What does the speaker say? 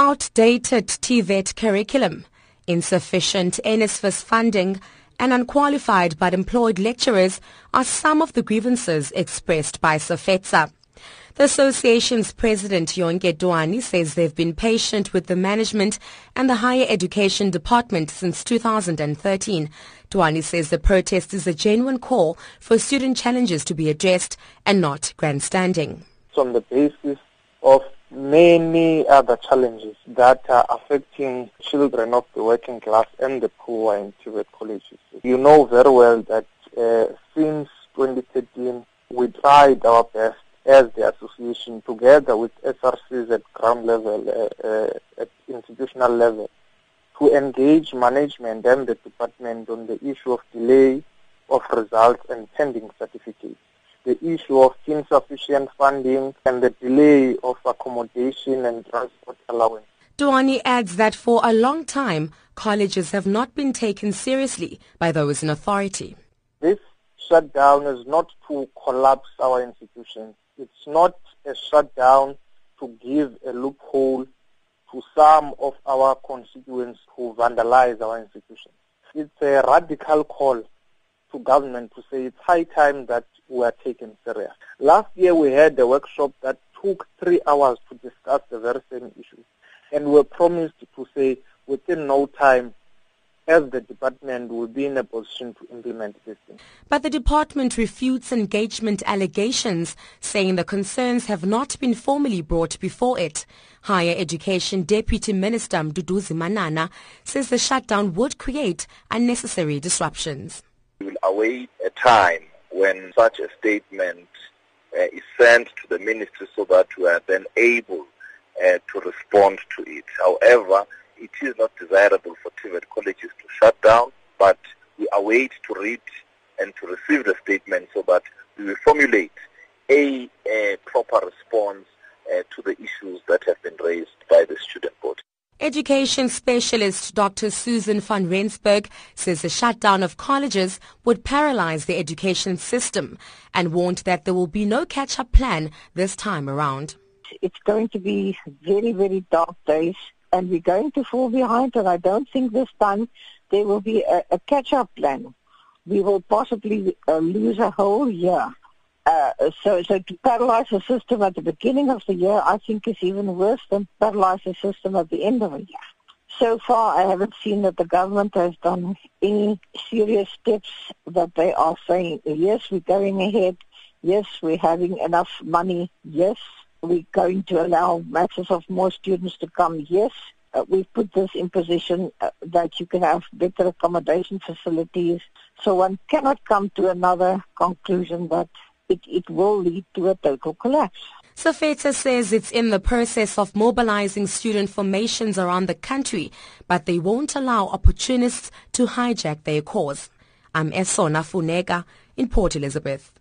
Outdated TVET curriculum, insufficient NSFAS funding, and unqualified but employed lecturers are some of the grievances expressed by SAFETSA. The association's president, Yonke Twani, says they've been patient with the management and the higher education department since 2013. Twani says the protest is a genuine call for student challenges to be addressed and not grandstanding. On the basis of many other challenges that are affecting children of the working class and the poor in TVET colleges. You know very well that uh, since 2013, we tried our best as the association together with SRCs at ground level, uh, uh, at institutional level, to engage management and the department on the issue of delay of results and pending certificates, the issue of insufficient funding and the delay of accommodation and transport allowance. Twani adds that for a long time, colleges have not been taken seriously by those in authority. This shutdown is not to collapse our institutions it's not a shutdown to give a loophole to some of our constituents who vandalize our institutions. It's a radical call to government to say it's high time that we are taken serious. Last year we had a workshop that took three hours to discuss the very same issues. And we were promised to say within no time as the department will be in a position to implement this. Thing. But the department refutes engagement allegations, saying the concerns have not been formally brought before it. Higher Education Deputy Minister Mduduzi Manana says the shutdown would create unnecessary disruptions. We will await a time when such a statement uh, is sent to the ministry so that we are then able uh, to respond to it. However, it is not desirable for TVET colleges to shut down, but we await to read and to receive the statement so that we will formulate a, a proper response uh, to the issues that have been raised by the student board. Education specialist Dr. Susan van Rensburg says the shutdown of colleges would paralyze the education system and warned that there will be no catch-up plan this time around. It's going to be very, very dark days and we're going to fall behind, and I don't think this time there will be a, a catch-up plan. We will possibly uh, lose a whole year. Uh, so, so to paralyze the system at the beginning of the year, I think is even worse than paralyze the system at the end of the year. So far, I haven't seen that the government has done any serious steps that they are saying, yes, we're going ahead, yes, we're having enough money, yes, we're going to allow masses of more students to come. Yes, uh, we've put this in position uh, that you can have better accommodation facilities. So one cannot come to another conclusion that it, it will lead to a total collapse. SAFETSA says it's in the process of mobilizing student formations around the country, but they won't allow opportunists to hijack their cause. I'm Esona Funeka in Port Elizabeth.